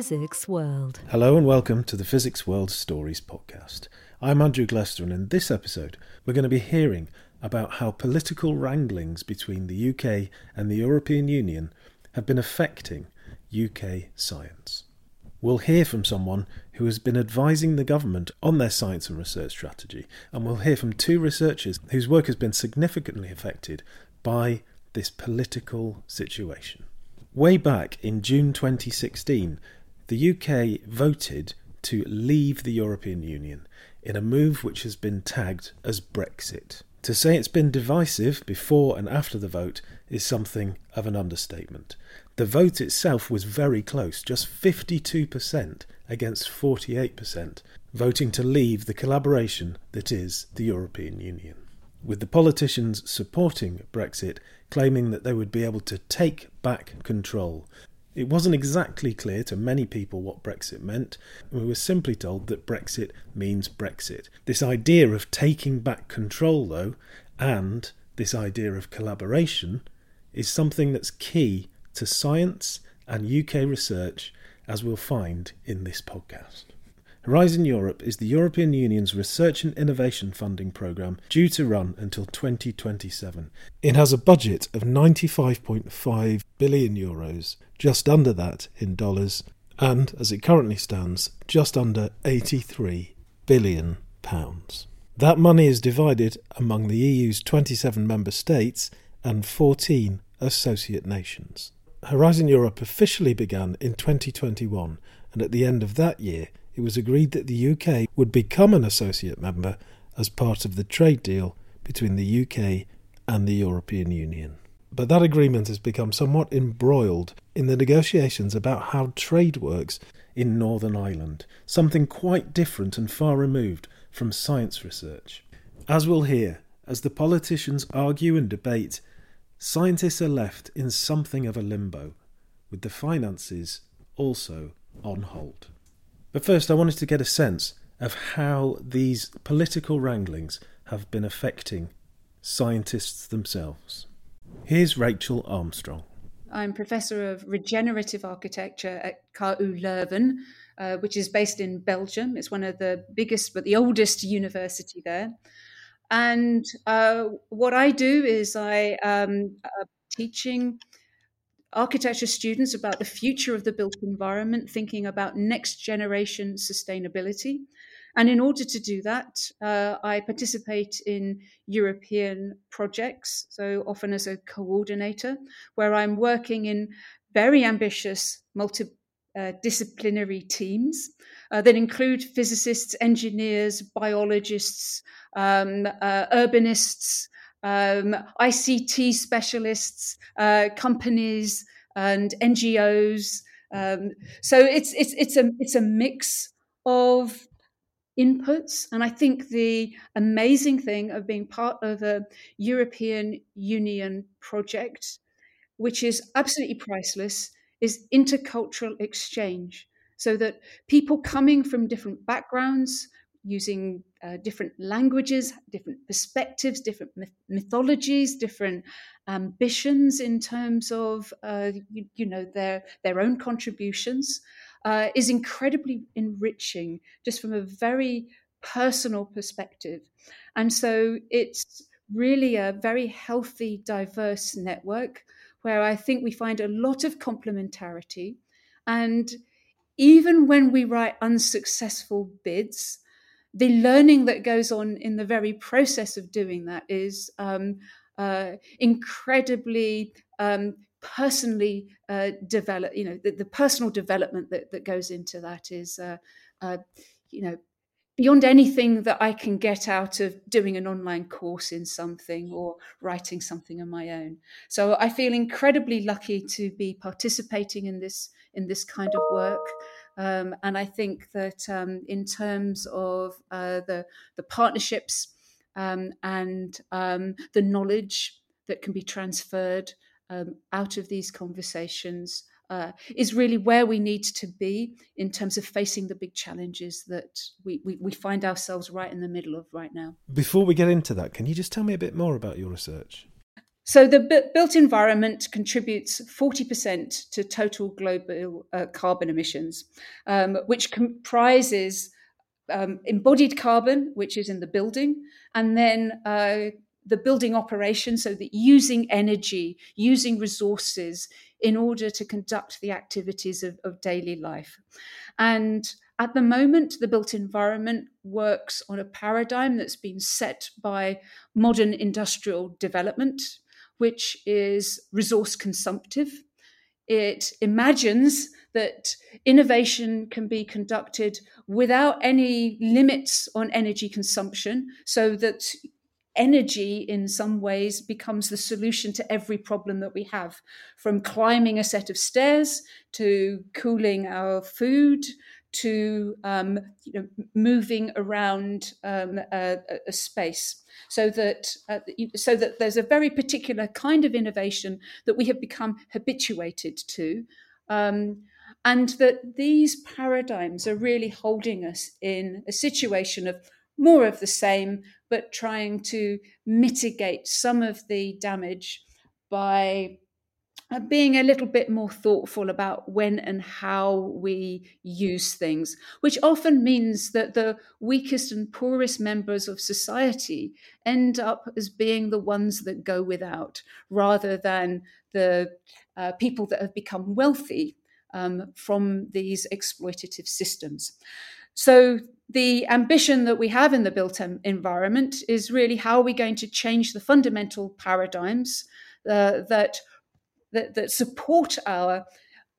Physics World. Hello and welcome to the Physics World Stories podcast. I'm Andrew Glester, and in this episode, we're going to be hearing about how political wranglings between the UK and the European Union have been affecting UK science. We'll hear from someone who has been advising the government on their science and research strategy, and we'll hear from two researchers whose work has been significantly affected by this political situation. Way back in June 2016, the UK voted to leave the European Union in a move which has been tagged as Brexit. To say it's been divisive before and after the vote is something of an understatement. The vote itself was very close, just 52% against 48%, voting to leave the collaboration that is the European Union. With the politicians supporting Brexit claiming that they would be able to take back control. It wasn't exactly clear to many people what Brexit meant. We were simply told that Brexit means Brexit. This idea of taking back control, though, and this idea of collaboration, is something that's key to science and UK research, as we'll find in this podcast. Horizon Europe is the European Union's research and innovation funding programme due to run until 2027. It has a budget of 95.5 billion euros, just under that in dollars, and as it currently stands, just under 83 billion pounds. That money is divided among the EU's 27 member states and 14 associate nations. Horizon Europe officially began in 2021, and at the end of that year, it was agreed that the UK would become an associate member as part of the trade deal between the UK and the European Union. But that agreement has become somewhat embroiled in the negotiations about how trade works in Northern Ireland, something quite different and far removed from science research. As we'll hear, as the politicians argue and debate, scientists are left in something of a limbo, with the finances also on hold. But first, I wanted to get a sense of how these political wranglings have been affecting scientists themselves. Here's Rachel Armstrong. I'm Professor of Regenerative Architecture at KU Leuven, uh, which is based in Belgium. It's one of the biggest but the oldest university there. And uh, what I do is I um, uh, teaching architecture students about the future of the built environment, thinking about next generation sustainability. And in order to do that, uh, I participate in European projects, so often as a coordinator, where I'm working in very ambitious multidisciplinary teams uh, that include physicists, engineers, biologists, um, uh, urbanists, um, ICT specialists, uh, companies, and NGOs. Um, so it's it's it's a it's a mix of inputs. And I think the amazing thing of being part of a European Union project, which is absolutely priceless, is intercultural exchange. So that people coming from different backgrounds, using uh, different languages, different perspectives, different myth- mythologies, different ambitions in terms of uh, you, you, know their their own contributions, uh, is incredibly enriching just from a very personal perspective. And so it's really a very healthy, diverse network where I think we find a lot of complementarity. And even when we write unsuccessful bids, the learning that goes on in the very process of doing that is um, uh, incredibly um, personally uh, develop you know the, the, personal development that, that goes into that is uh, uh, you know beyond anything that i can get out of doing an online course in something or writing something on my own. So i feel incredibly lucky to be participating in this in this kind of work um, and i think that um, in terms of uh, the the partnerships um, and um, the knowledge that can be transferred um, out of these conversations uh, is really where we need to be in terms of facing the big challenges that we, we, we, find ourselves right in the middle of right now. Before we get into that, can you just tell me a bit more about your research? So the b- built environment contributes 40% to total global uh, carbon emissions, um, which comprises um, embodied carbon, which is in the building, and then uh, the building operation, so that using energy, using resources in order to conduct the activities of, of daily life. And at the moment, the built environment works on a paradigm that's been set by modern industrial development, which is resource consumptive. It imagines that innovation can be conducted without any limits on energy consumption, so that energy in some ways becomes the solution to every problem that we have from climbing a set of stairs to cooling our food to um, you know, moving around um, a, a, space, so that uh, so that there's a very particular kind of innovation that we have become habituated to, um, and that these paradigms are really holding us in a situation of more of the same, but trying to mitigate some of the damage by being a little bit more thoughtful about when and how we use things, which often means that the weakest and poorest members of society end up as being the ones that go without, rather than the uh, people that have become wealthy um, from these exploitative systems. So, the ambition that we have in the built environment is really how are we going to change the fundamental paradigms uh, that that, that support our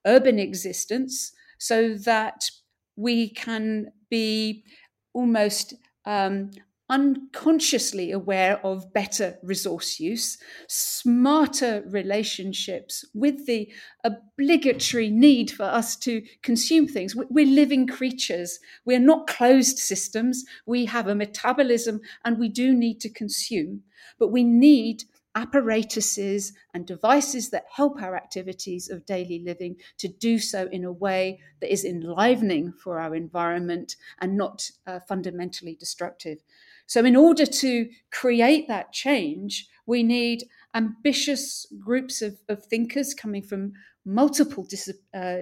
urban existence so that we can be almost um, unconsciously aware of better resource use, smarter relationships with the obligatory need for us to consume things. We're living creatures. We're not closed systems. We have a metabolism and we do need to consume, but we need apparatuses and devices that help our activities of daily living to do so in a way that is enlivening for our environment and not uh, fundamentally destructive. So, in order to create that change, we need ambitious groups of, of thinkers coming from multiple dis- uh,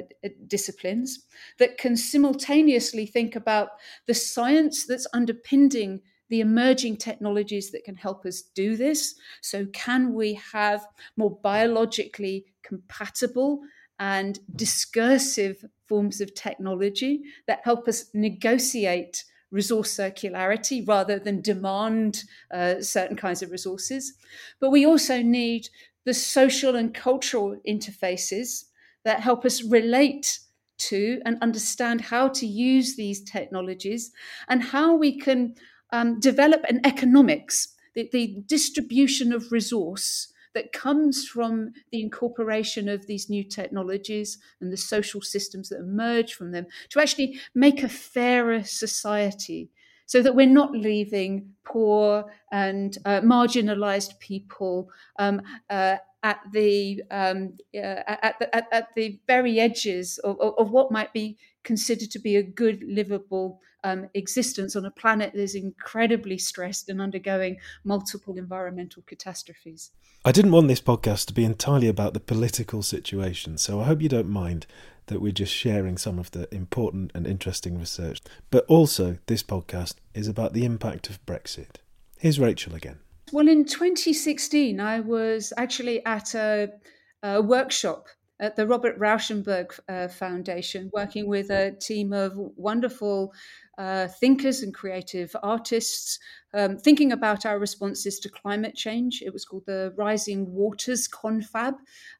disciplines that can simultaneously think about the science that's underpinning the emerging technologies that can help us do this. So, can we have more biologically compatible and discursive forms of technology that help us negotiate resource circularity rather than demand uh, certain kinds of resources? But we also need the social and cultural interfaces that help us relate to and understand how to use these technologies and how we can um, develop an economics, the, the distribution of resource that comes from the incorporation of these new technologies and the social systems that emerge from them to actually make a fairer society so that we're not leaving poor and uh, marginalized people um, uh, at the um, uh, at the at, at, the very edges of, of, what might be considered to be a good livable um, existence on a planet that is incredibly stressed and undergoing multiple environmental catastrophes. I didn't want this podcast to be entirely about the political situation, so I hope you don't mind that we're just sharing some of the important and interesting research. But also, this podcast is about the impact of Brexit. Here's Rachel again. Well, in 2016, I was actually at a, a workshop at the Robert Rauschenberg uh, Foundation, working with a team of wonderful uh, thinkers and creative artists, um, thinking about our responses to climate change. It was called the Rising Waters Confab,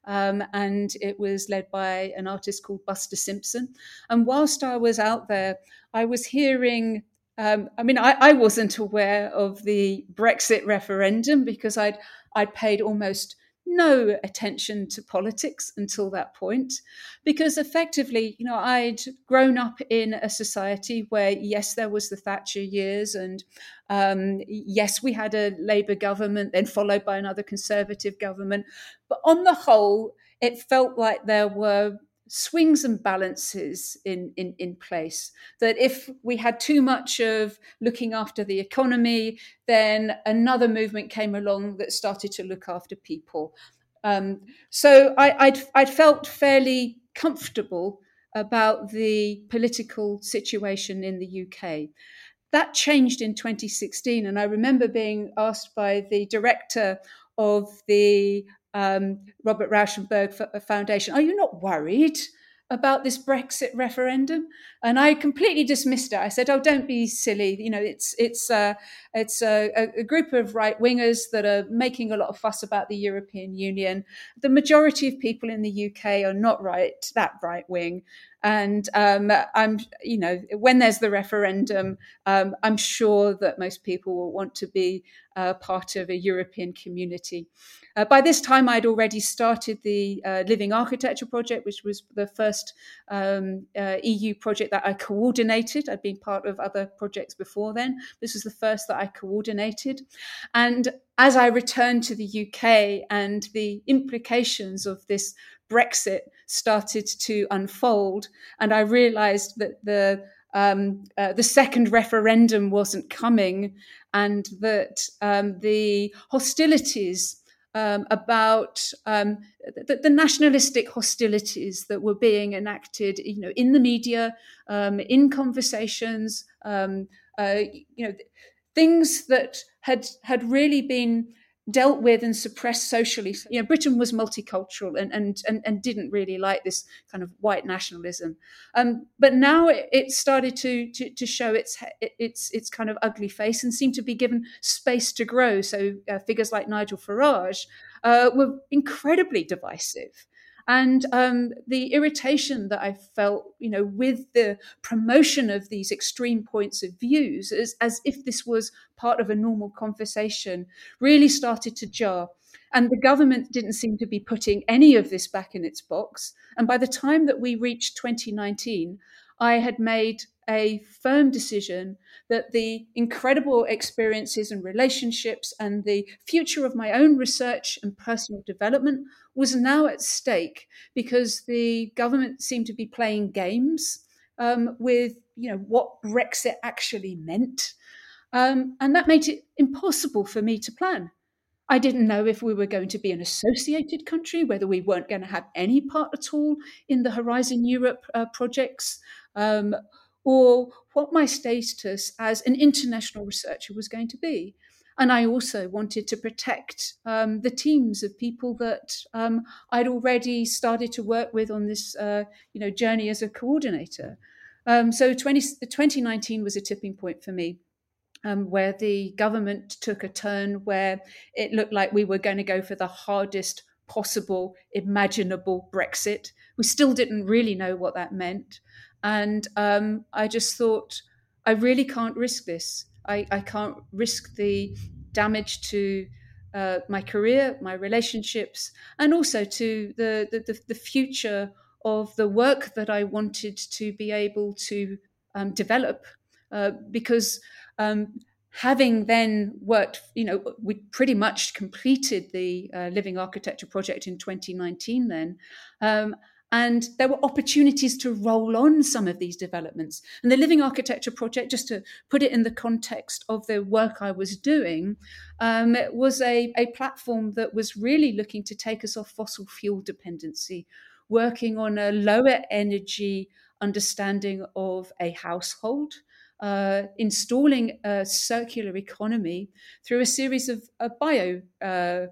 um, and it was led by an artist called Buster Simpson. And whilst I was out there, I was hearing um, I mean, I, I, wasn't aware of the Brexit referendum because I'd I'd paid almost no attention to politics until that point because effectively you know i'd grown up in a society where yes there was the thatcher years and um, yes we had a labour government then followed by another conservative government but on the whole it felt like there were swings and balances in, in, in place. That if we had too much of looking after the economy, then another movement came along that started to look after people. Um, so I, I'd, I'd felt fairly comfortable about the political situation in the UK. That changed in 2016, and I remember being asked by the director of the um, Robert Rauschenberg uh, Foundation, Are you not worried about this Brexit referendum? And I completely dismissed it. I said, "Oh, don't be silly. You know, it's it's uh, it's a, a group of right wingers that are making a lot of fuss about the European Union. The majority of people in the UK are not right that right wing, and um, I'm, you know, when there's the referendum, um, I'm sure that most people will want to be uh, part of a European community. Uh, by this time, I'd already started the uh, Living Architecture Project, which was the first um, uh, EU project that I coordinated. I'd been part of other projects before then. This was the first that I coordinated. And as I returned to the UK and the implications of this Brexit started to unfold, and I realised that the um, uh, the second referendum wasn't coming, and that um, the hostilities um, about um, the, the, nationalistic hostilities that were being enacted, you know, in the media, um, in conversations, um, uh, you know, things that had had really been dealt with and suppressed socially. You know, Britain was multicultural and and and, and didn't really like this kind of white nationalism. Um, but now it, it started to, to, to show its its its kind of ugly face and seemed to be given space to grow. So uh, figures like Nigel Farage uh, were incredibly divisive and um, the irritation that I felt, you know, with the promotion of these extreme points of views, as, as if this was part of a normal conversation, really started to jar. And the government didn't seem to be putting any of this back in its box. And by the time that we reached 2019, I had made a firm decision that the incredible experiences and relationships and the future of my own research and personal development was now at stake because the government seemed to be playing games um, with you know what Brexit actually meant, um, and that made it impossible for me to plan. I didn't know if we were going to be an associated country, whether we weren't going to have any part at all in the Horizon Europe uh, projects, um, or what my status as an international researcher was going to be. And I also wanted to protect um, the teams of people that um, I'd already started to work with on this, uh, you know, journey as a coordinator. Um, so 20, 2019 was a tipping point for me. Um, where the government took a turn where it looked like we were going to go for the hardest possible imaginable Brexit. We still didn't really know what that meant. And um, I just thought, I really can't risk this. I, I can't risk the damage to uh, my career, my relationships, and also to the, the, the, future of the work that I wanted to be able to um, develop. Uh, because um, having then worked, you know, we pretty much completed the uh, Living Architecture project in 2019 then. Um, and there were opportunities to roll on some of these developments. And the Living Architecture Project, just to put it in the context of the work I was doing, um, was a, a platform that was really looking to take us off fossil fuel dependency, working on a lower energy understanding of a household. Uh, installing a circular economy through a series of uh, bio uh,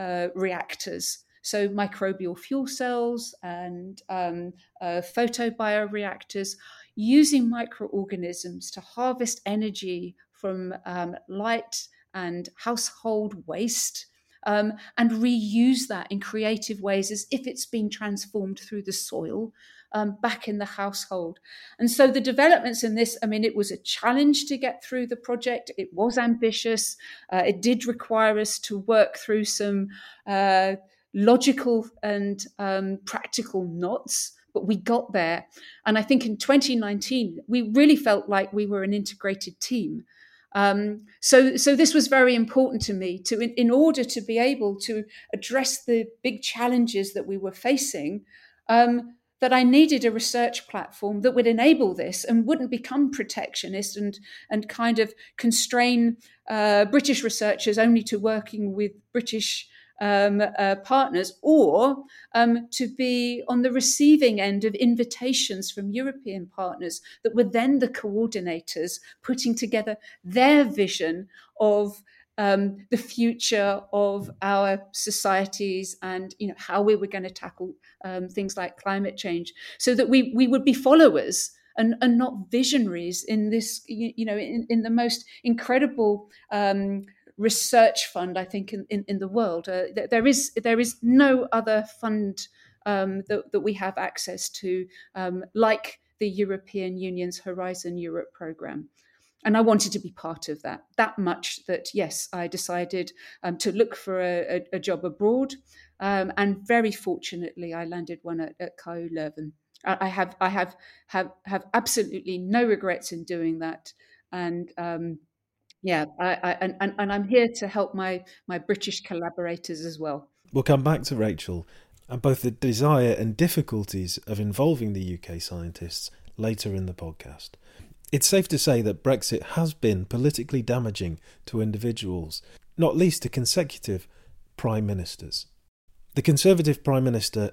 uh reactors so, microbial fuel cells and um, uh, photobioreactors using microorganisms to harvest energy from um, light and household waste. Um, and reuse that in creative ways as if it's been transformed through the soil um, back in the household. And so the developments in this, I mean, it was a challenge to get through the project. It was ambitious. Uh, it did require us to work through some. Uh, logical and um, practical knots, but we got there. And I think in 2019, we really felt like we were an integrated team. Um, so, so this was very important to me to, in, in, order to be able to address the big challenges that we were facing. Um, that I needed a research platform that would enable this and wouldn't become protectionist and and kind of constrain uh, British researchers only to working with British um, uh, partners, or um, to be on the receiving end of invitations from European partners that were then the coordinators putting together their vision of um, the future of our societies and you know how we were going to tackle um, things like climate change, so that we we would be followers and, and not visionaries in this you, you know in, in the most incredible um, research fund I think in, in, in the world. Uh, there is there is no other fund um, that, that we have access to um, like the European Union's Horizon Europe program and I wanted to be part of that. That much that yes, I decided um, to look for a, a, a job abroad, um, and very fortunately, I landed one at, at KU Leuven. I have I have have have absolutely no regrets in doing that, and um, yeah, I, I, and, and I'm here to help my my British collaborators as well. We'll come back to Rachel and both the desire and difficulties of involving the UK scientists later in the podcast. It's safe to say that Brexit has been politically damaging to individuals, not least to consecutive prime ministers. The Conservative Prime Minister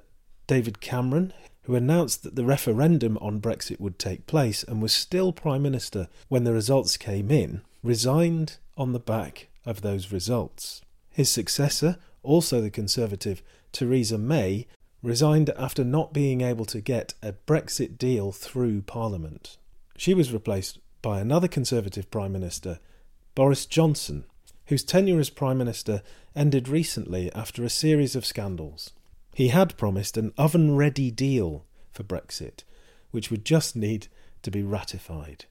David Cameron, who announced that the referendum on Brexit would take place and was still Prime Minister when the results came in, resigned on the back of those results. His successor, also the Conservative Theresa May, resigned after not being able to get a Brexit deal through Parliament. She was replaced by another Conservative Prime Minister, Boris Johnson, whose tenure as Prime Minister ended recently after a series of scandals. He had promised an oven ready deal for Brexit, which would just need to be ratified.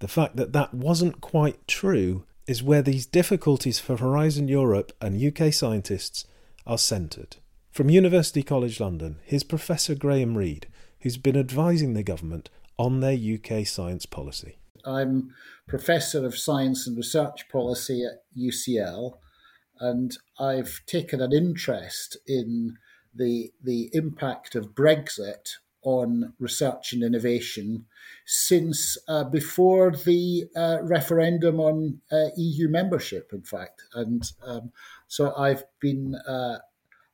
The fact that that wasn't quite true is where these difficulties for Horizon Europe and UK scientists are centred. From University College London, here's Professor Graham Reid, who's been advising the government on their UK science policy. I'm Professor of Science and Research Policy at UCL, and I've taken an interest in the, the impact of Brexit on research and innovation since uh, before the uh, referendum on uh, EU membership, in fact. And um, so I've been uh,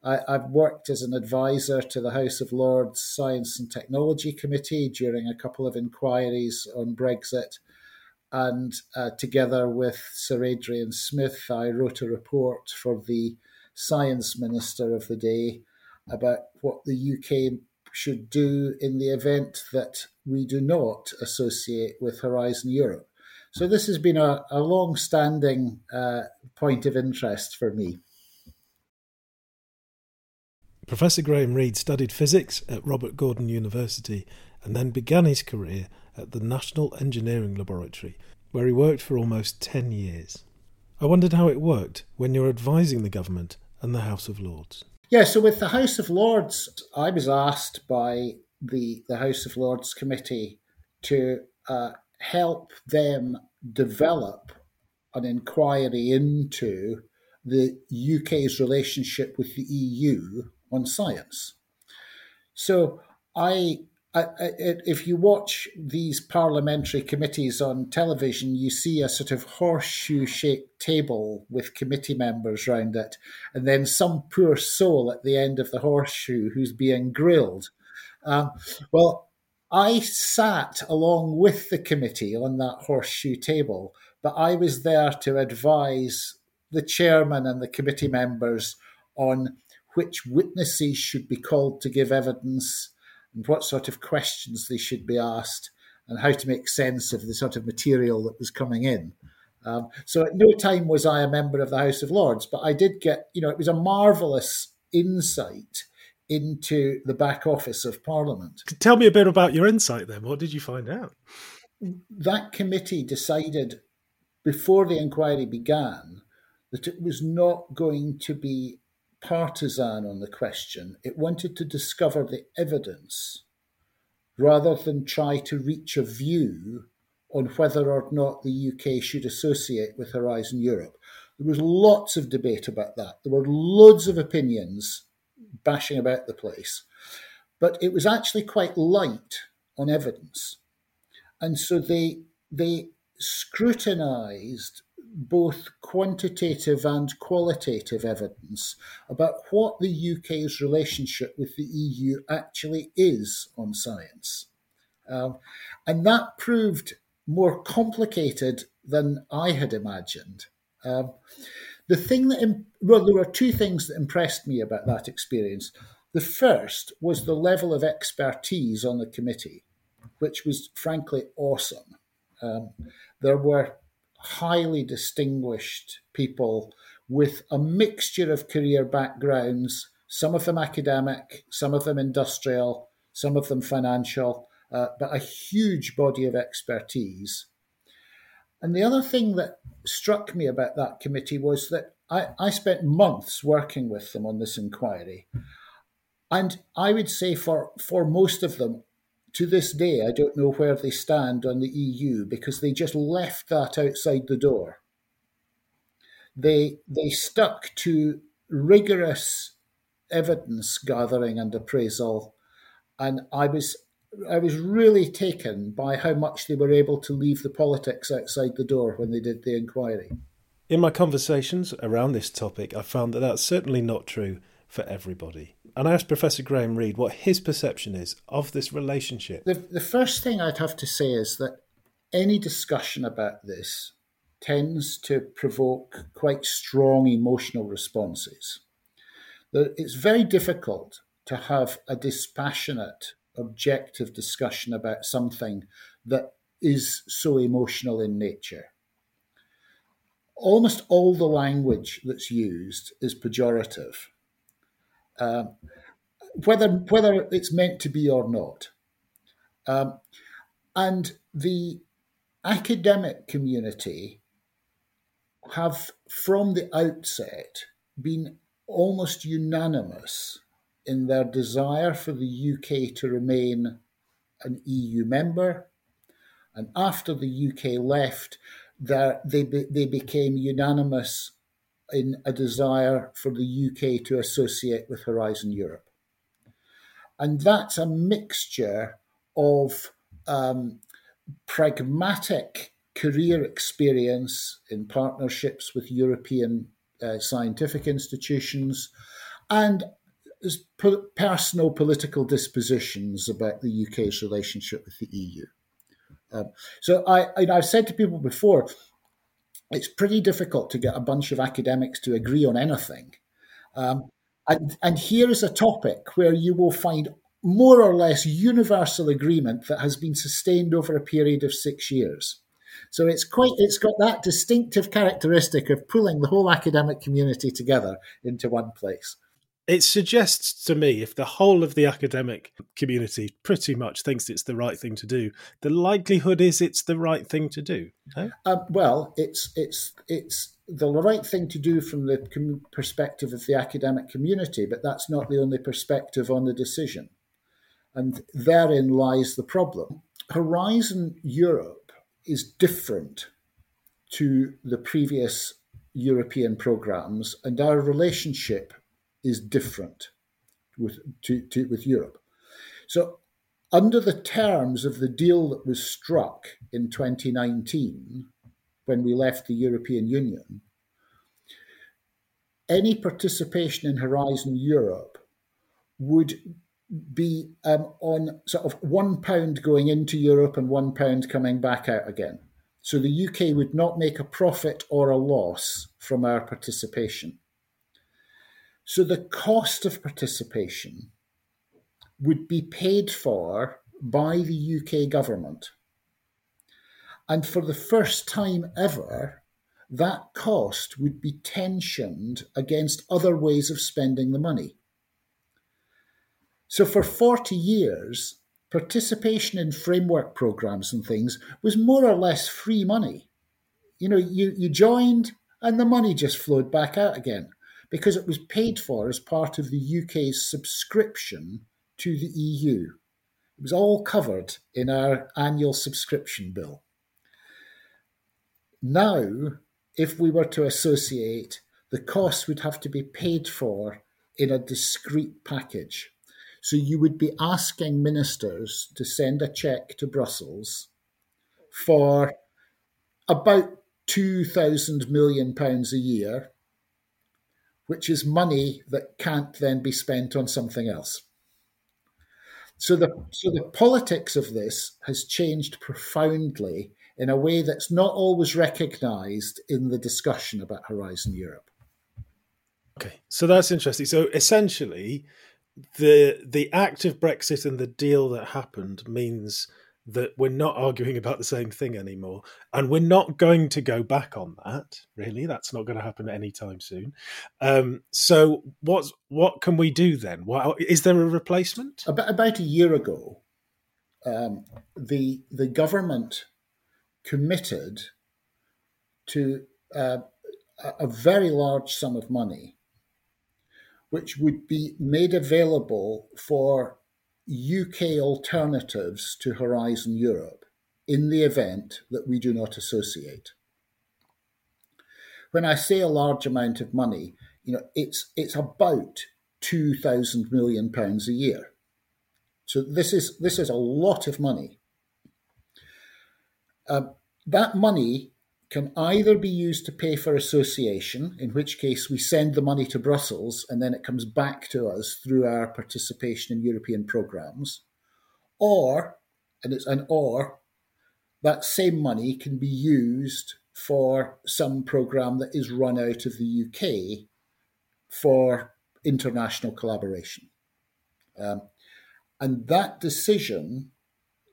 I, have worked as an advisor to the House of Lords Science and Technology Committee during a couple of inquiries on Brexit. And uh, together with Sir Adrian Smith, I wrote a report for the Science Minister of the day about what the UK should do in the event that we do not associate with Horizon Europe. So this has been a, a long standing uh, point of interest for me. Professor Graham Reid studied physics at Robert Gordon University and then began his career at the National Engineering Laboratory, where he worked for almost 10 years. I wondered how it worked when you're advising the government and the House of Lords. Yeah, so with the House of Lords, I was asked by the, the House of Lords Committee to uh, help them develop an inquiry into the UK's relationship with the EU on science. So I, I, I, if you watch these parliamentary committees on television, you see a sort of horseshoe-shaped table with committee members round it, and then some poor soul at the end of the horseshoe who's being grilled. Um, well, I sat along with the committee on that horseshoe table, but I was there to advise the chairman and the committee members on which witnesses should be called to give evidence and what sort of questions they should be asked and how to make sense of the sort of material that was coming in. Um, so at no time was I a member of the House of Lords, but I did get, you know, it was a marvellous insight into the back office of Parliament. Tell me a bit about your insight then. What did you find out? That committee decided before the inquiry began that it was not going to be partisan on the question. It wanted to discover the evidence rather than try to reach a view on whether or not the UK should associate with Horizon Europe. There was lots of debate about that. There were loads of opinions bashing about the place. but it was actually quite light on evidence. And so they, they scrutinised both quantitative and qualitative evidence about what the UK's relationship with the EU actually is on science. Um, and that proved more complicated than I had imagined. Um, the thing that, well, there were two things that impressed me about that experience. The first was the level of expertise on the committee, which was frankly awesome. Um, there were highly distinguished people with a mixture of career backgrounds, some of them academic, some of them industrial, some of them financial, uh, but a huge body of expertise. And the other thing that struck me about that committee was that I, I spent months working with them on this inquiry. And I would say for, for most of them, to this day, I don't know where they stand on the EU because they just left that outside the door. They, they stuck to rigorous evidence gathering and appraisal. And I was I was really taken by how much they were able to leave the politics outside the door when they did the inquiry. In my conversations around this topic, I found that that's certainly not true for everybody. And I asked Professor Graham Reid what his perception is of this relationship. The, the first thing I'd have to say is that any discussion about this tends to provoke quite strong emotional responses. It's very difficult to have a dispassionate, objective discussion about something that is so emotional in nature. Almost all the language that's used is pejorative um, whether whether it's meant to be or not. Um, and the academic community have, from the outset, been almost unanimous in their desire for the UK to remain an EU member. And after the UK left, they, they became unanimous in a desire for the UK to associate with Horizon Europe. And that's a mixture of um, pragmatic career experience in partnerships with European uh, scientific institutions and personal political dispositions about the UK's relationship with the EU. Um, so I, I've said to people before, it's pretty difficult to get a bunch of academics to agree on anything. Um, and, and here is a topic where you will find more or less universal agreement that has been sustained over a period of six years. So it's quite it's got that distinctive characteristic of pulling the whole academic community together into one place it suggests to me if the whole of the academic community pretty much thinks it's the right thing to do, the likelihood is it's the right thing to do. Uh, well, it's it's it's the right thing to do from the perspective of the academic community, but that's not the only perspective on the decision, and therein lies the problem. Horizon Europe is different to the previous European programs, and our relationship is different with, to, to, with Europe. So, under the terms of the deal that was struck in 2019, when we left the European Union, any participation in Horizon Europe would be um, on sort of one pound going into Europe and one pound coming back out again. So the UK would not make a profit or a loss from our participation. So the cost of participation would be paid for by the UK government. And for the first time ever, that cost would be tensioned against other ways of spending the money. So for 40 years, participation in framework programs and things was more or less free money. You know, you, you joined and the money just flowed back out again because it was paid for as part of the UK's subscription to the EU. It was all covered in our annual subscription bill. Now, if we were to associate, the costs would have to be paid for in a discrete package. So you would be asking ministers to send a cheque to Brussels for about two thousand million pounds a year, which is money that can't then be spent on something else. So the so the politics of this has changed profoundly in a way that's not always recognised in the discussion about Horizon Europe. Okay, so that's interesting. So essentially, the the act of Brexit and the deal that happened means that we're not arguing about the same thing anymore, and we're not going to go back on that. Really, that's not going to happen anytime soon. Um, so, what what can we do then? What, is there a replacement? About, about a year ago, um, the the government committed to uh, a very large sum of money, which would be made available for UK alternatives to Horizon Europe in the event that we do not associate. When I say a large amount of money, you know, it's it's about two thousand million pounds a year. So this is this is a lot of money. Um, that money can either be used to pay for association, in which case we send the money to Brussels and then it comes back to us through our participation in European programs, or, and it's an or, that same money can be used for some program that is run out of the UK for international collaboration. Um, and that decision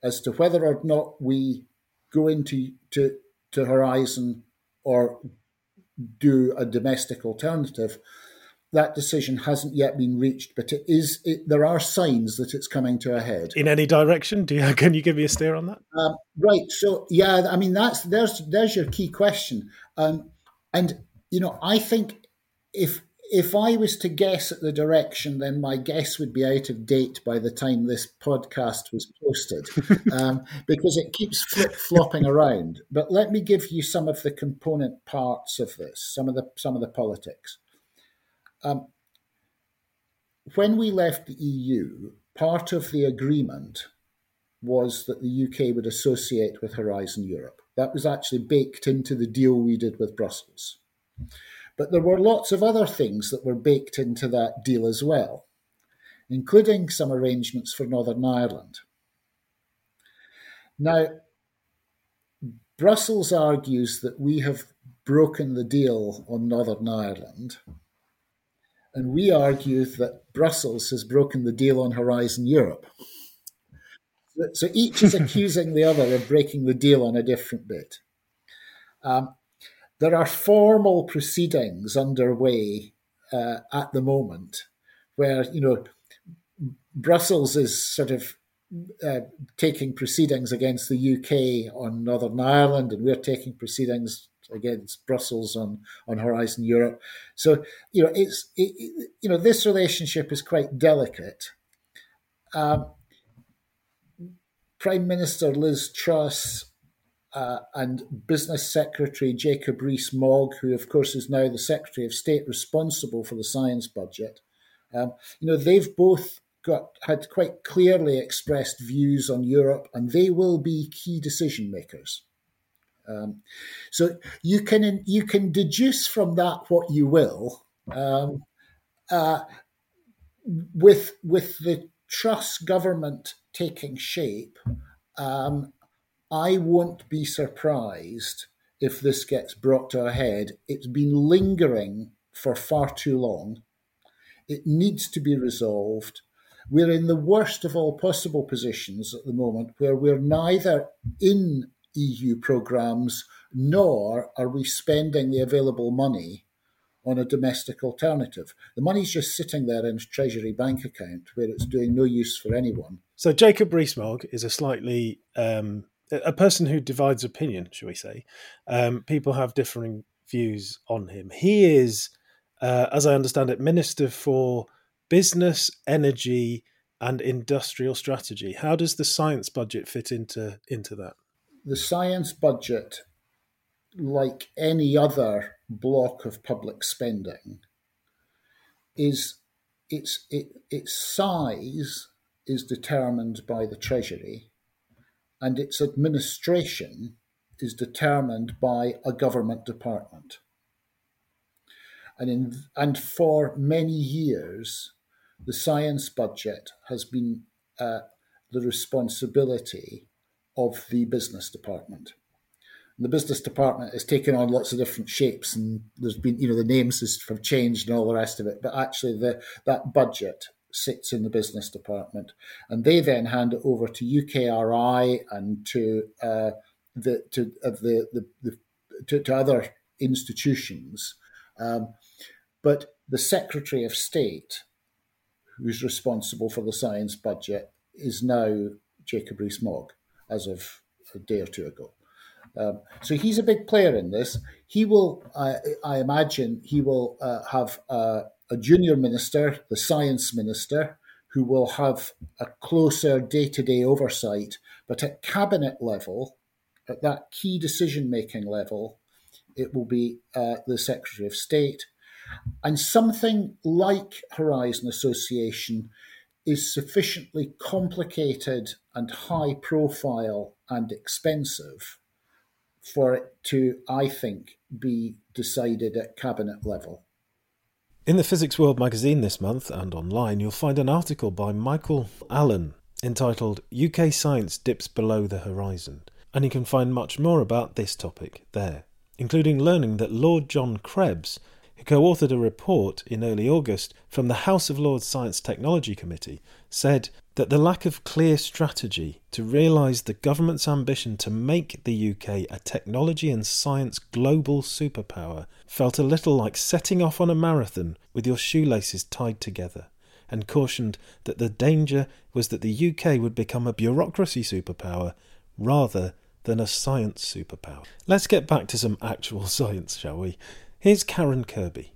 as to whether or not we go into to to Horizon or do a domestic alternative. That decision hasn't yet been reached, but it is. It, there are signs that it's coming to a head. In any direction? Do you, can you give me a steer on that? Um, right. So yeah, I mean that's there's there's your key question, um, and you know I think if if I was to guess at the direction, then my guess would be out of date by the time this podcast was posted, um, because it keeps flip flopping around. But let me give you some of the component parts of this, some of the some of the politics. Um, when we left the EU, part of the agreement was that the UK would associate with Horizon Europe. That was actually baked into the deal we did with Brussels. But there were lots of other things that were baked into that deal as well, including some arrangements for Northern Ireland. Now, Brussels argues that we have broken the deal on Northern Ireland, and we argue that Brussels has broken the deal on Horizon Europe. So each is accusing the other of breaking the deal on a different bit. Um, there are formal proceedings underway uh, at the moment where, you know, Brussels is sort of uh, taking proceedings against the UK on Northern Ireland, and we're taking proceedings against Brussels on, on Horizon Europe. So you know, it's it, you know this relationship is quite delicate. Um, Prime Minister Liz Truss uh, and Business Secretary Jacob Rees-Mogg, who of course is now the Secretary of State responsible for the science budget, um, you know they've both got had quite clearly expressed views on Europe, and they will be key decision makers. Um, so you can you can deduce from that what you will. Um, uh, with with the Truss government taking shape, um, I won't be surprised if this gets brought to a head. It's been lingering for far too long. It needs to be resolved. We're in the worst of all possible positions at the moment where we're neither in EU programmes nor are we spending the available money on a domestic alternative. The money's just sitting there in a Treasury bank account where it's doing no use for anyone. So Jacob Rees-Mogg is a slightly um, a person who divides opinion, shall we say. Um, people have differing views on him. He is, uh, as I understand it, Minister for Business, Energy, and Industrial Strategy. How does the science budget fit into into that? The science budget, like any other block of public spending, is its it, its size is determined by the Treasury, and its administration is determined by a government department. And in and for many years, the science budget has been uh, the responsibility of the business department. And the business department has taken on lots of different shapes, and there's been, you know, the names have changed and all the rest of it. But actually, the that budget sits in the business department, and they then hand it over to UKRI and to uh, the to uh, the, the, the to, to, other institutions. Um, but the Secretary of State, who's responsible for the science budget, is now Jacob Rees-Mogg as of a day or two ago. Um, so he's a big player in this. He will, I, I imagine, he will uh, have a, a junior minister, the science minister, who will have a closer day to day oversight. But at cabinet level, at that key decision making level, it will be uh, the Secretary of State. And something like Horizon Association is sufficiently complicated and high profile and expensive for it to, I think, be decided at cabinet level. In the Physics World magazine this month and online, you'll find an article by Michael Allen entitled UK Science Dips Below the Horizon, and you can find much more about this topic there, including learning that Lord John Krebs co authored a report in early August from the House of Lords Science Technology Committee, said that the lack of clear strategy to realise the government's ambition to make the UK a technology and science global superpower felt a little like setting off on a marathon with your shoelaces tied together, and cautioned that the danger was that the UK would become a bureaucracy superpower rather than a science superpower. Let's get back to some actual science, shall we? Here's Karen Kirkby.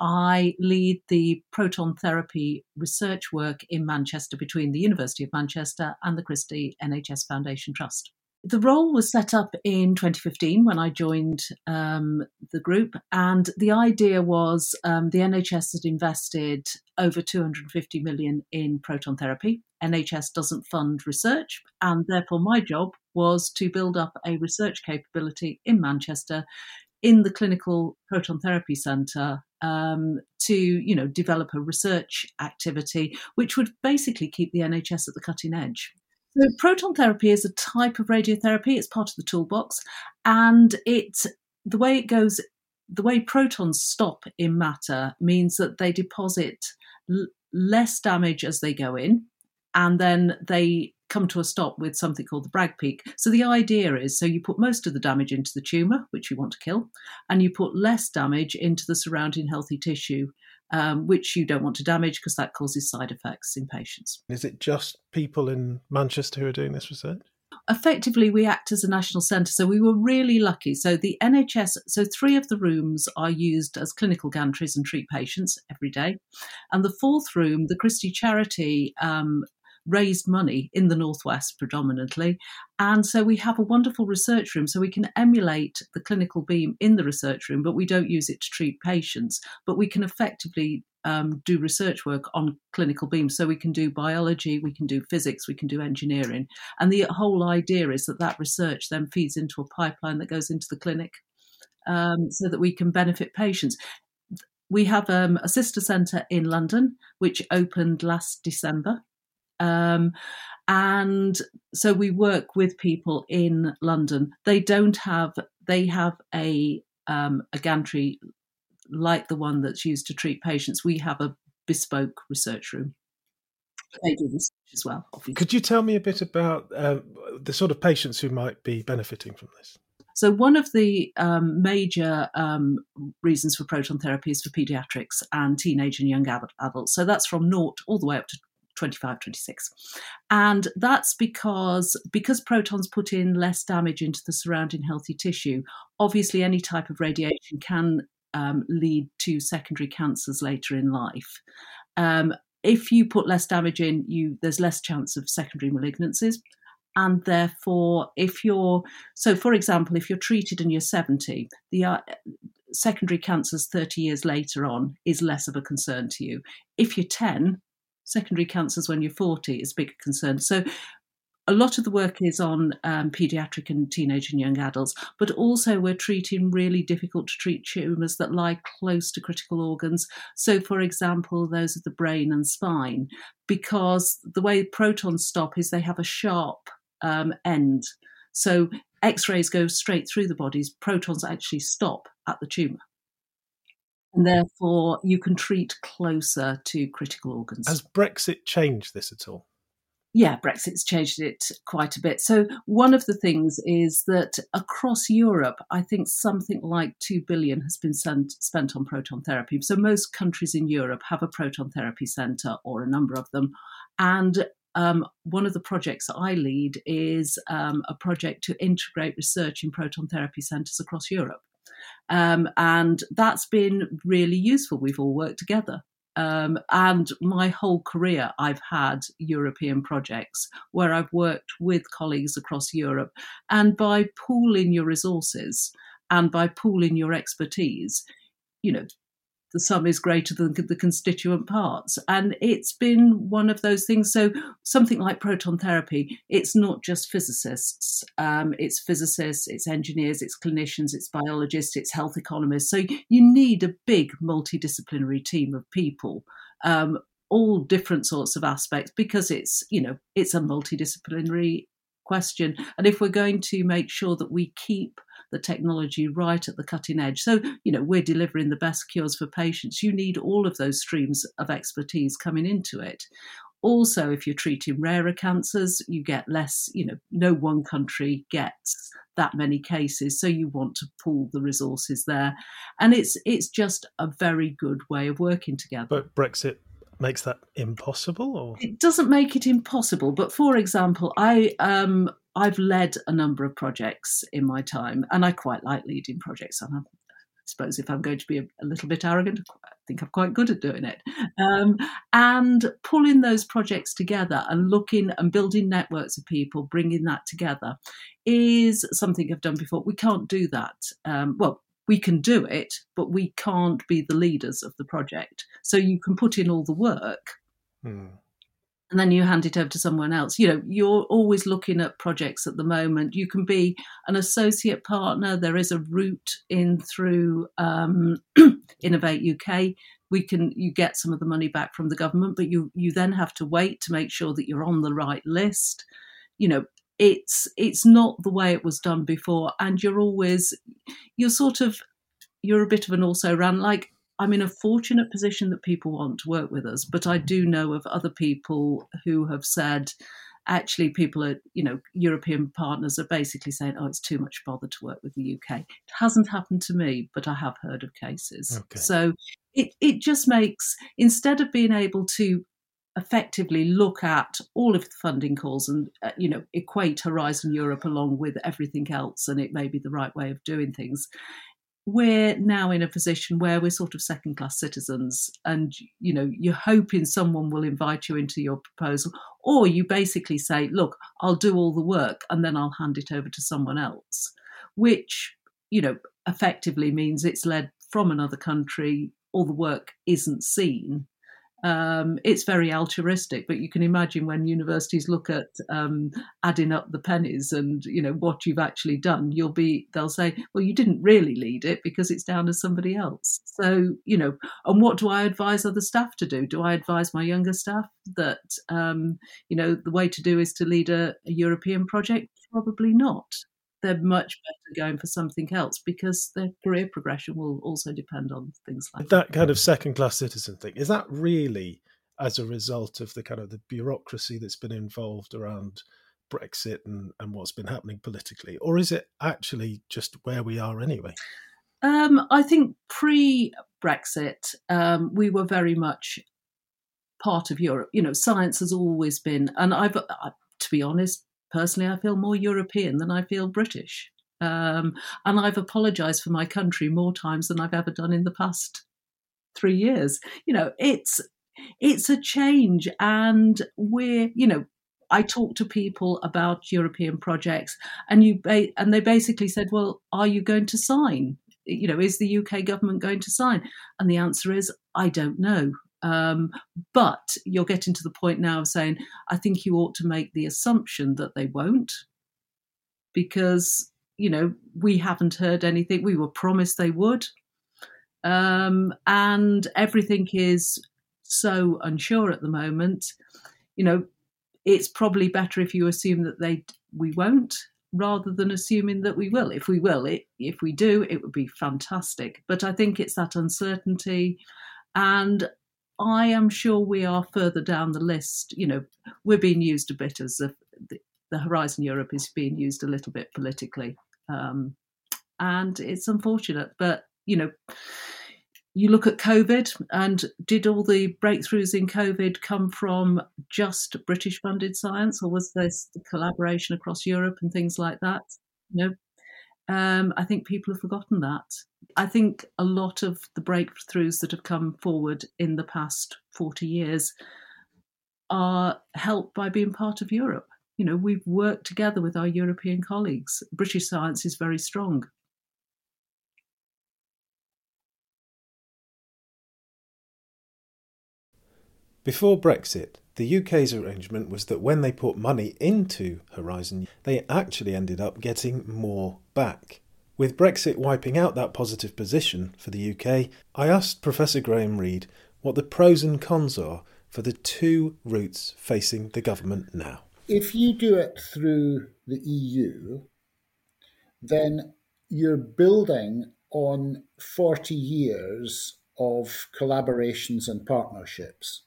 I lead the proton therapy research work in Manchester between the University of Manchester and the Christie NHS Foundation Trust. The role was set up in 2015 when I joined um, the group, and the idea was um, the NHS had invested over 250 million in proton therapy. NHS doesn't fund research, and therefore my job was to build up a research capability in Manchester in the clinical proton therapy centre um, to you know develop a research activity which would basically keep the NHS at the cutting edge. So proton therapy is a type of radiotherapy. It's part of the toolbox, and it the way it goes, the way protons stop in matter means that they deposit l- less damage as they go in, and then they come to a stop with something called the Bragg peak. So the idea is so you put most of the damage into the tumour, which you want to kill, and you put less damage into the surrounding healthy tissue, um, which you don't want to damage because that causes side effects in patients. Is it just people in Manchester who are doing this research? effectively we act as a national centre so we were really lucky so the nhs so three of the rooms are used as clinical gantries and treat patients every day and the fourth room the christie charity um, raised money in the Northwest predominantly. And so we have a wonderful research room. So we can emulate the clinical beam in the research room, but we don't use it to treat patients. But we can effectively um, do research work on clinical beams. So we can do biology, we can do physics, we can do engineering. And the whole idea is that that research then feeds into a pipeline that goes into the clinic um, so that we can benefit patients. We have um, a sister centre in London, which opened last December. Um, and so we work with people in London. They don't have, they have a, um, a gantry like the one that's used to treat patients. We have a bespoke research room. They do research as well. Obviously. Could you tell me a bit about uh, the sort of patients who might be benefiting from this? So, one of the um, major um, reasons for proton therapy is for pediatrics and teenage and young adults. So, that's from naught all the way up to 25 26 and that's because because protons put in less damage into the surrounding healthy tissue obviously any type of radiation can um, lead to secondary cancers later in life. Um, if you put less damage in you there's less chance of secondary malignancies. And therefore if you're so for example if you're treated and you're 70 the uh, secondary cancers 30 years later on is less of a concern to you. If you're 10, secondary cancers when you're 40 is a bigger concern. So a lot of the work is on um, pediatric and teenage and young adults, but also we're treating really difficult to treat tumours that lie close to critical organs. So, for example, those of the brain and spine, because the way protons stop is they have a sharp um, end. So, X rays go straight through the bodies, protons actually stop at the tumour. And therefore, you can treat closer to critical organs. Has Brexit changed this at all? yeah, Brexit's changed it quite a bit. So, one of the things is that across Europe, I think something like 2 billion has been sent, spent on proton therapy. So, most countries in Europe have a proton therapy centre or a number of them. And um, one of the projects I lead is um, a project to integrate research in proton therapy centres across Europe. Um, and that's been really useful. We've all worked together. Um, and my whole career, I've had European projects where I've worked with colleagues across Europe. And by pooling your resources and by pooling your expertise, you know, the sum is greater than the constituent parts. And it's been one of those things. So, something like proton therapy, it's not just physicists, um, it's physicists, it's engineers, it's clinicians, it's biologists, it's health economists. So, you need a big multidisciplinary team of people. Um, all different sorts of aspects because it's you know it's a multidisciplinary question and if we're going to make sure that we keep the technology right at the cutting edge. So, you know, we're delivering the best cures for patients. You need all of those streams of expertise coming into it. Also, if you're treating rarer cancers, you get less, you know, no one country gets that many cases so you want to pool the resources there and it's it's just a very good way of working together but brexit makes that impossible or it doesn't make it impossible but for example i um I've led a number of projects in my time, and I quite like leading projects. And I suppose if I'm going to be a, a little bit arrogant, I think I'm quite good at doing it. Um, and pulling those projects together and looking and building networks of people, bringing that together, is something I've done before. We can't do that. Um, well, we can do it, but we can't be the leaders of the project. So you can put in all the work. Hmm and then you hand it over to someone else. You know, you're always looking at projects at the moment. You can be an associate partner. There is a route in through um, Innovate UK. We can you get some of the money back from the government, but you you then have to wait to make sure that you're on the right list. You know, it's it's not the way it was done before, and you're always you're sort of you're a bit of an also ran like I'm in a fortunate position that people want to work with us, but I do know of other people who have said, actually, people are, you know, European partners are basically saying, oh, it's too much bother to work with the UK. It hasn't happened to me, but I have heard of cases. Okay. So it, it just makes, instead of being able to effectively look at all of the funding calls and uh, you know equate horizon europe along with everything else and it may be the right way of doing things we're now in a position where we're sort of second class citizens and you know you're hoping someone will invite you into your proposal or you basically say look i'll do all the work and then i'll hand it over to someone else which you know effectively means it's led from another country all the work isn't seen um, it's very altruistic, but you can imagine when universities look at um, adding up the pennies and you know what you've actually done, you'll be they'll say, well, you didn't really lead it because it's down to somebody else. So you know, and what do I advise other staff to do? Do I advise my younger staff that um, you know the way to do is to lead a, a European project? Probably not they're much better going for something else because their career progression will also depend on things like that. That kind of second class citizen thing is that really as a result of the kind of the bureaucracy that's been involved around Brexit and, and what's been happening politically, or is it actually just where we are anyway? Um, I think pre Brexit, um, we were very much part of Europe. You know, science has always been, and I've, uh, to be honest, personally, I feel more European than I feel British. Um, and I've apologized for my country more times than I've ever done in the past three years. You know, it's it's a change, and we're you know. I talk to people about European projects, and you and they basically said, "Well, are you going to sign you know, is the UK government going to sign? And the answer is, I don't know. Um, but you're getting to the point now of saying, I think you ought to make the assumption that they won't, because, you know, we haven't heard anything. We were promised they would. Um, and everything is so unsure at the moment. You know, it's probably better if you assume that they we won't rather than assuming that we will. If we will, it if we do, it would be fantastic. But I think it's that uncertainty, and I am sure we are further down the list. You know, we're being used a bit as a, the, the Horizon Europe is being used a little bit politically, um, and it's unfortunate. But you know, you look at COVID, and did all the breakthroughs in COVID come from just British funded science, or was this the collaboration across Europe and things like that? You know, um, I think people have forgotten that. I think a lot of the breakthroughs that have come forward in the past 40 years are helped by being part of Europe. You know, we've worked together with our European colleagues. British science is very strong. Before Brexit, the UK's arrangement was that when they put money into Horizon, they actually ended up getting more back. With Brexit wiping out that positive position for the UK, I asked Professor Graeme Reid what the pros and cons are for the two routes facing the government now. If you do it through the EU, then you're building on 40 years of collaborations and partnerships.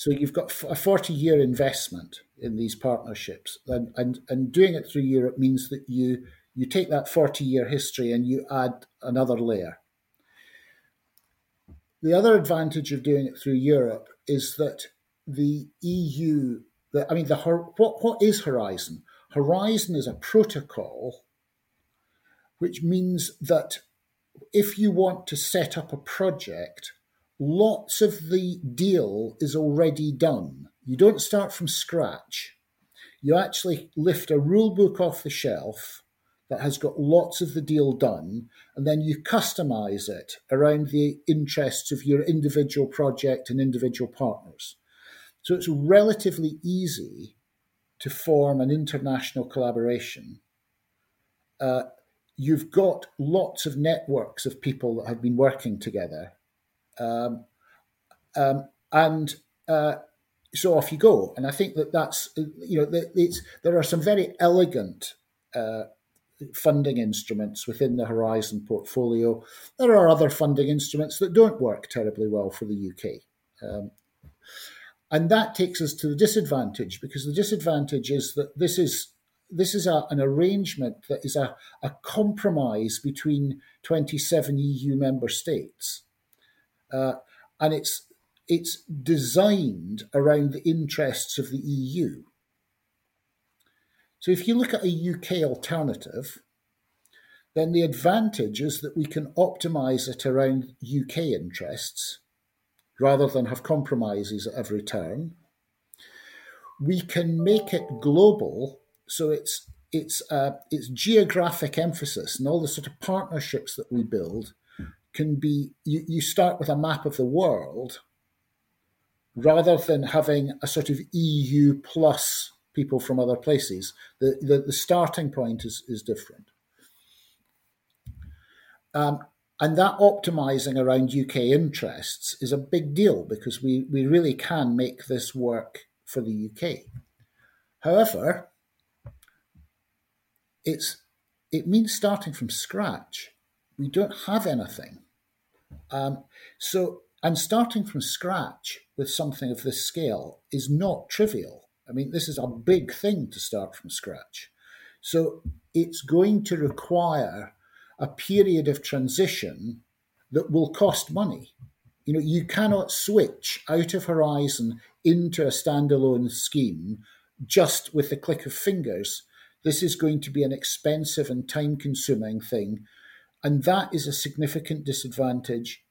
So you've got a 40 year investment in these partnerships. And, and, and doing it through Europe means that you, you take that 40 year history and you add another layer. The other advantage of doing it through Europe is that the EU, the, I mean, the what, what is Horizon? Horizon is a protocol which means that if you want to set up a project lots of the deal is already done. You don't start from scratch. You actually lift a rule book off the shelf that has got lots of the deal done, and then you customize it around the interests of your individual project and individual partners. So it's relatively easy to form an international collaboration. Uh, you've got lots of networks of people that have been working together um, um, and uh, so off you go. And I think that that's, you know, it's, there are some very elegant uh, funding instruments within the Horizon portfolio. There are other funding instruments that don't work terribly well for the UK. Um, and that takes us to the disadvantage because the disadvantage is that this is this is a, an arrangement that is a, a compromise between 27 EU member states. Uh, and it's it's designed around the interests of the EU. So if you look at a UK alternative, then the advantage is that we can optimize it around UK interests rather than have compromises at every turn. We can make it global, so it's it's uh, it's geographic emphasis and all the sort of partnerships that we build can be you, you start with a map of the world rather than having a sort of EU plus people from other places. The, the, the starting point is, is different. Um, and that optimizing around UK interests is a big deal because we, we really can make this work for the UK. However, it's it means starting from scratch we don't have anything. Um, so, and starting from scratch with something of this scale is not trivial. I mean, this is a big thing to start from scratch. So, it's going to require a period of transition that will cost money. You know, you cannot switch out of Horizon into a standalone scheme just with the click of fingers. This is going to be an expensive and time consuming thing and that is a significant disadvantage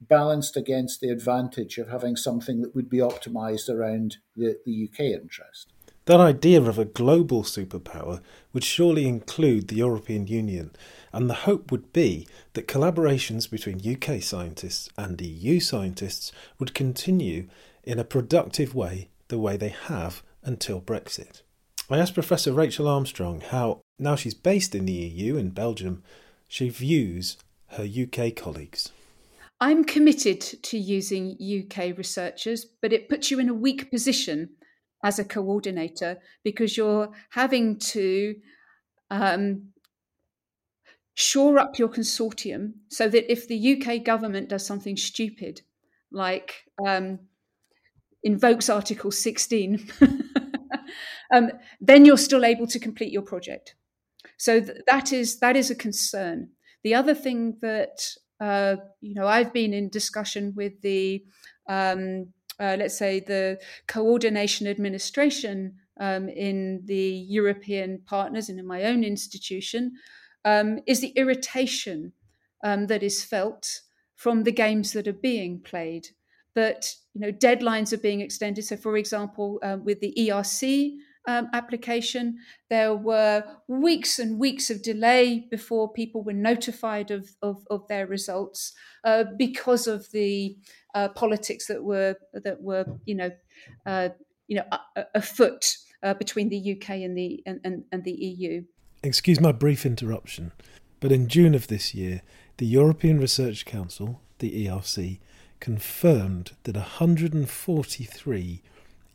balanced against the advantage of having something that would be optimized around the, the UK interest. That idea of a global superpower would surely include the European Union, and the hope would be that collaborations between UK scientists and EU scientists would continue in a productive way the way they have until Brexit. I asked Professor Rachel Armstrong how, now she's based in the EU in Belgium, she views her UK colleagues. I'm committed to using UK researchers, but it puts you in a weak position as a coordinator because you're having to um, shore up your consortium so that if the UK government does something stupid, like um, invokes Article 16, um, then you're still able to complete your project. So th- that is that is a concern. The other thing that uh, you know I've been in discussion with the um, uh, let's say the coordination administration um, in the European partners and in my own institution um, is the irritation um, that is felt from the games that are being played. That you know deadlines are being extended. So, for example, uh, with the ERC um, application. There were weeks and weeks of delay before people were notified of, of, of their results uh, because of the uh, politics that were that were you know uh, you know afoot uh, between the UK and the and, and, and the EU. Excuse my brief interruption, but in June of this year, the European Research Council, the ERC, confirmed that 143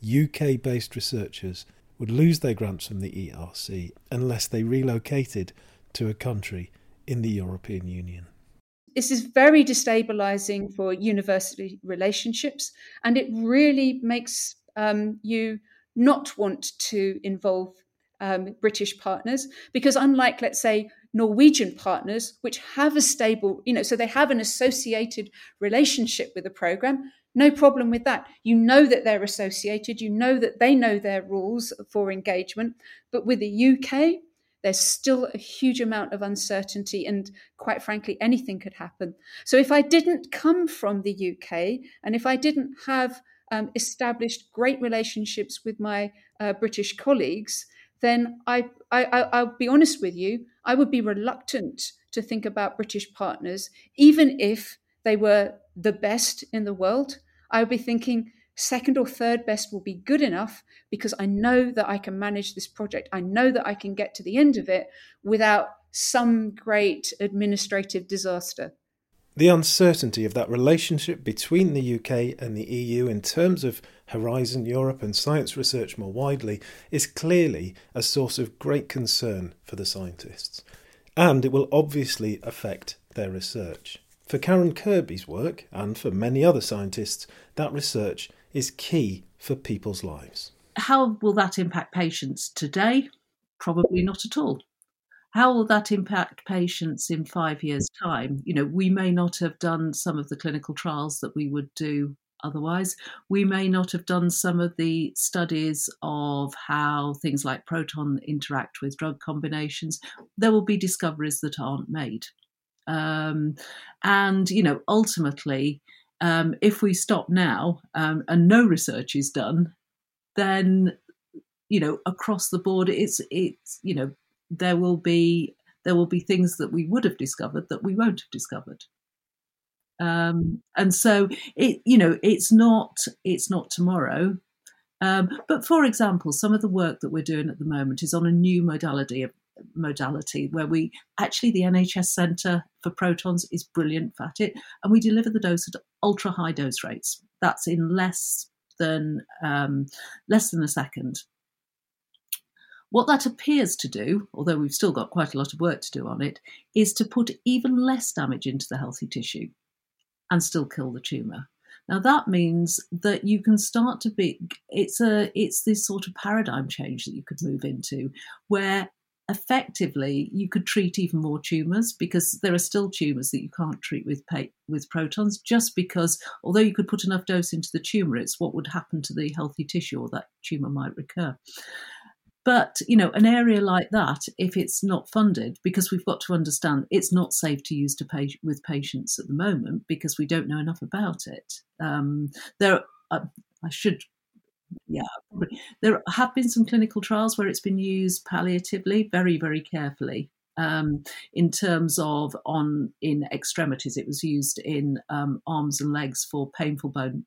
UK based researchers would lose their grants from the ERC unless they relocated to a country in the European Union. This is very destabilizing for university relationships, and it really makes um, you not want to involve um, British partners because, unlike, let's say, Norwegian partners, which have a stable, you know, so they have an associated relationship with the program, no problem with that. You know that they're associated, you know that they know their rules for engagement. But with the UK, there's still a huge amount of uncertainty, and quite frankly, anything could happen. So, if I didn't come from the UK and if I didn't have um, established great relationships with my uh, British colleagues, then I, I, I'll be honest with you, I would be reluctant to think about British partners, even if they were the best in the world, I would be thinking second or third best will be good enough because I know that I can manage this project. I know that I can get to the end of it without some great administrative disaster. The uncertainty of that relationship between the UK and the EU in terms of Horizon Europe and science research more widely is clearly a source of great concern for the scientists. And it will obviously affect their research. For Karen Kirkby's work, and for many other scientists, that research is key for people's lives. How will that impact patients today? Probably not at all. How will that impact patients in five years' time? You know, we may not have done some of the clinical trials that we would do otherwise. We may not have done some of the studies of how things like proton interact with drug combinations. There will be discoveries that aren't made. Um, and, you know, ultimately, um, if we stop now um, and no research is done, then, you know, across the board, it's, it's, you know, there will be there will be things that we would have discovered that we won't have discovered. Um, and so it, you know, it's not it's not tomorrow. Um, but for example, some of the work that we're doing at the moment is on a new modality modality where we actually the NHS Centre for protons is brilliant at it, and we deliver the dose at ultra high dose rates. That's in less than um, less than a second. What that appears to do, although we've still got quite a lot of work to do on it, is to put even less damage into the healthy tissue and still kill the tumour. Now that means that you can start to be it's a it's this sort of paradigm change that you could move into where effectively you could treat even more tumors because there are still tumors that you can't treat with with protons just because although you could put enough dose into the tumor it's what would happen to the healthy tissue or that tumor might recur. But you know an area like that if it's not funded because we've got to understand it's not safe to use to pay, with patients at the moment because we don't know enough about it. Um, there uh, i should yeah, There have been some clinical trials where it's been used palliatively, very, very carefully. Um, in terms of on in extremities, it was used in um, arms and legs for painful bone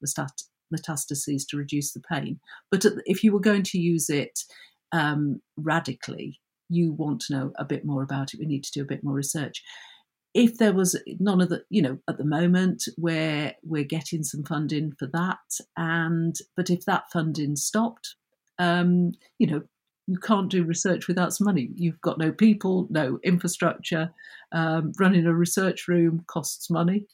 metastases to reduce the pain. But if you were going to use it um, radically, you want to know a bit more about it. We need to do a bit more research if there was none of the you know at the moment where we're getting some funding for that. And but if that funding stopped um, you know you can't do research without some money. You've got no people no infrastructure. Um, running a research room costs money.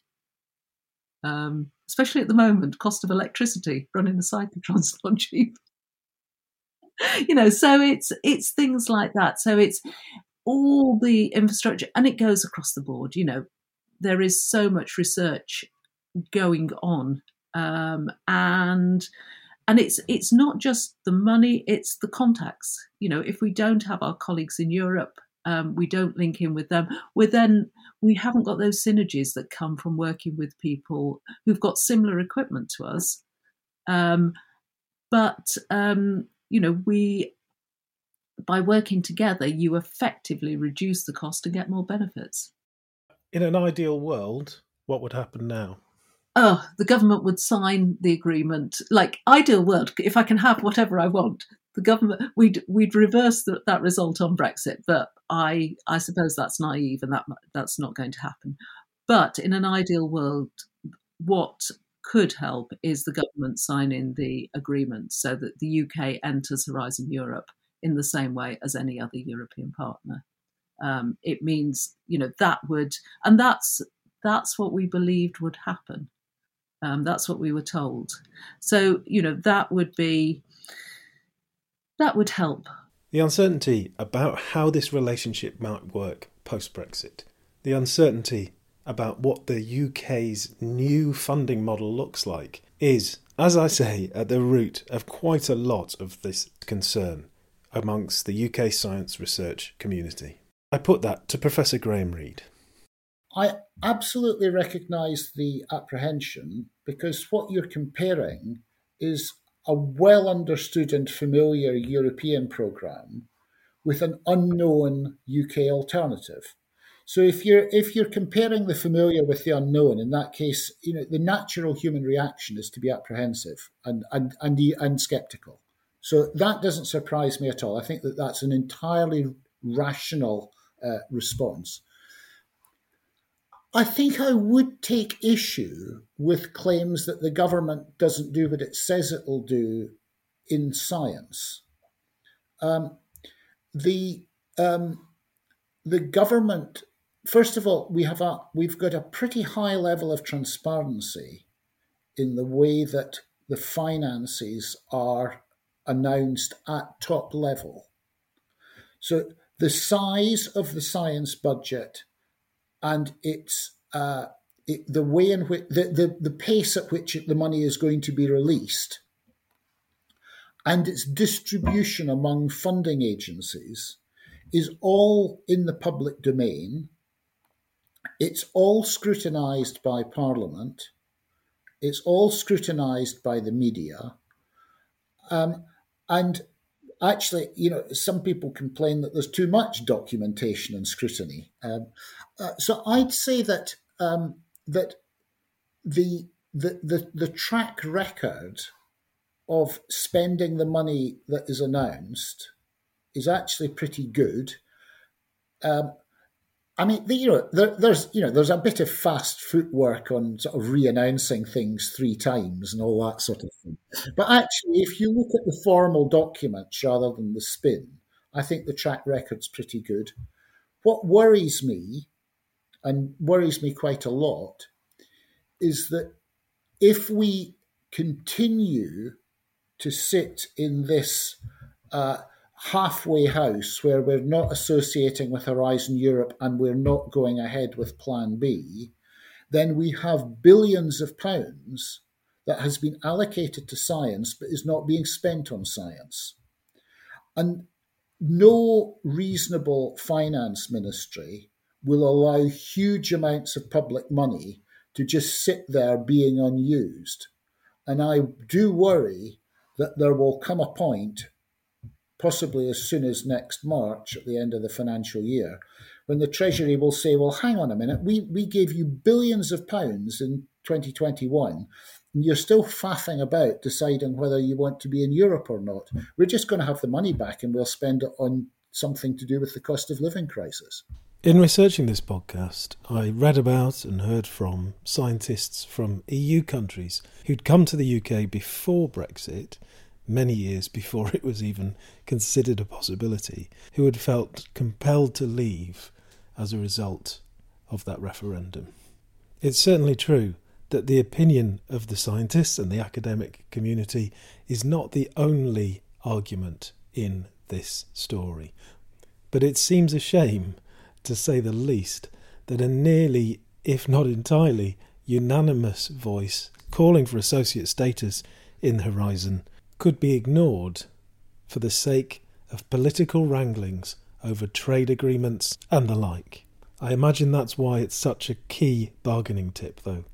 Um, especially at the moment cost of electricity running a cyclotron's not cheap. You know so it's it's things like that. So it's all the infrastructure, and it goes across the board. You know, there is so much research going on, um, and and it's it's not just the money; it's the contacts. You know, if we don't have our colleagues in Europe, um, we don't link in with them. We're then we haven't got those synergies that come from working with people who've got similar equipment to us. Um, but um, you know, we by working together, you effectively reduce the cost and get more benefits. In an ideal world, what would happen now? Oh, the government would sign the agreement. Like ideal world, if I can have whatever I want, the government we'd we'd reverse the, that result on Brexit. But I I suppose that's naive, and that that's not going to happen. But in an ideal world, what could help is the government signing the agreement so that the UK enters Horizon Europe in the same way as any other European partner. Um, it means, you know, that would, and that's that's what we believed would happen. Um, that's what we were told. So, you know, that would be that would help. The uncertainty about how this relationship might work post Brexit, the uncertainty about what the UK's new funding model looks like, is, as I say, at the root of quite a lot of this concern amongst the UK science research community. I put that to Professor Graeme Reid. I absolutely recognise the apprehension because what you're comparing is a well understood and familiar European programme with an unknown UK alternative. So if you're if you're comparing the familiar with the unknown, in that case, you know the natural human reaction is to be apprehensive and and and, and skeptical. So that doesn't surprise me at all. I think that that's an entirely rational uh, response. I think I would take issue with claims that the government doesn't do what it says it will do in science. Um, the um, the government, first of all, we have a we've got a pretty high level of transparency in the way that the finances are announced at top level. So the size of the science budget and its uh, it, the way in which the, the, the pace at which the money is going to be released and its distribution among funding agencies is all in the public domain. It's all scrutinised by Parliament. It's all scrutinised by the media. Um, and actually, you know, some people complain that there's too much documentation and scrutiny. Um, uh, so I'd say that um, that the, the the the track record of spending the money that is announced is actually pretty good. Um, I mean, you know, there, there's you know, there's a bit of fast footwork on sort of re-announcing things three times and all that sort of thing. But actually, if you look at the formal documents rather than the spin, I think the track record's pretty good. What worries me, and worries me quite a lot, is that if we continue to sit in this uh, halfway house where we're not associating with Horizon Europe and we're not going ahead with Plan B, then we have billions of pounds that has been allocated to science but is not being spent on science. And no reasonable finance ministry will allow huge amounts of public money to just sit there being unused. And I do worry that there will come a point, possibly as soon as next March at the end of the financial year, when the Treasury will say, well, hang on a minute, we, we gave you billions of pounds in 2021, and you're still faffing about deciding whether you want to be in Europe or not. We're just going to have the money back and we'll spend it on something to do with the cost of living crisis. In researching this podcast, I read about and heard from scientists from EU countries who'd come to the UK before Brexit, many years before it was even considered a possibility, who had felt compelled to leave as a result of that referendum. It's certainly true that the opinion of the scientists and the academic community is not the only argument in this story. But it seems a shame, to say the least, that a nearly, if not entirely, unanimous voice calling for associate status in the horizon could be ignored for the sake of political wranglings over trade agreements and the like. I imagine that's why it's such a key bargaining tip, though.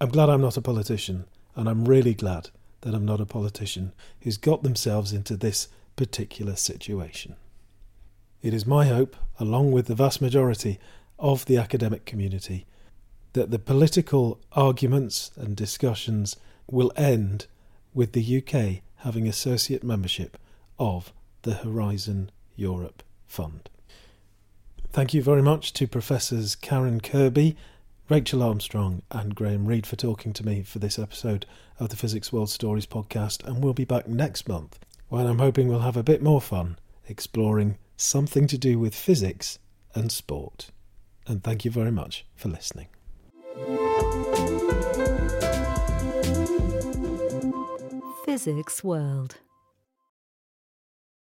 I'm glad I'm not a politician, and I'm really glad that I'm not a politician who's got themselves into this particular situation. It is my hope, along with the vast majority of the academic community, that the political arguments and discussions will end with the UK having associate membership of the Horizon Europe Fund. Thank you very much to Professors Karen Kirkby Rachel Armstrong and Graeme Reid for talking to me for this episode of the Physics World Stories podcast, and we'll be back next month when I'm hoping we'll have a bit more fun exploring something to do with physics and sport. And thank you very much for listening. Physics World.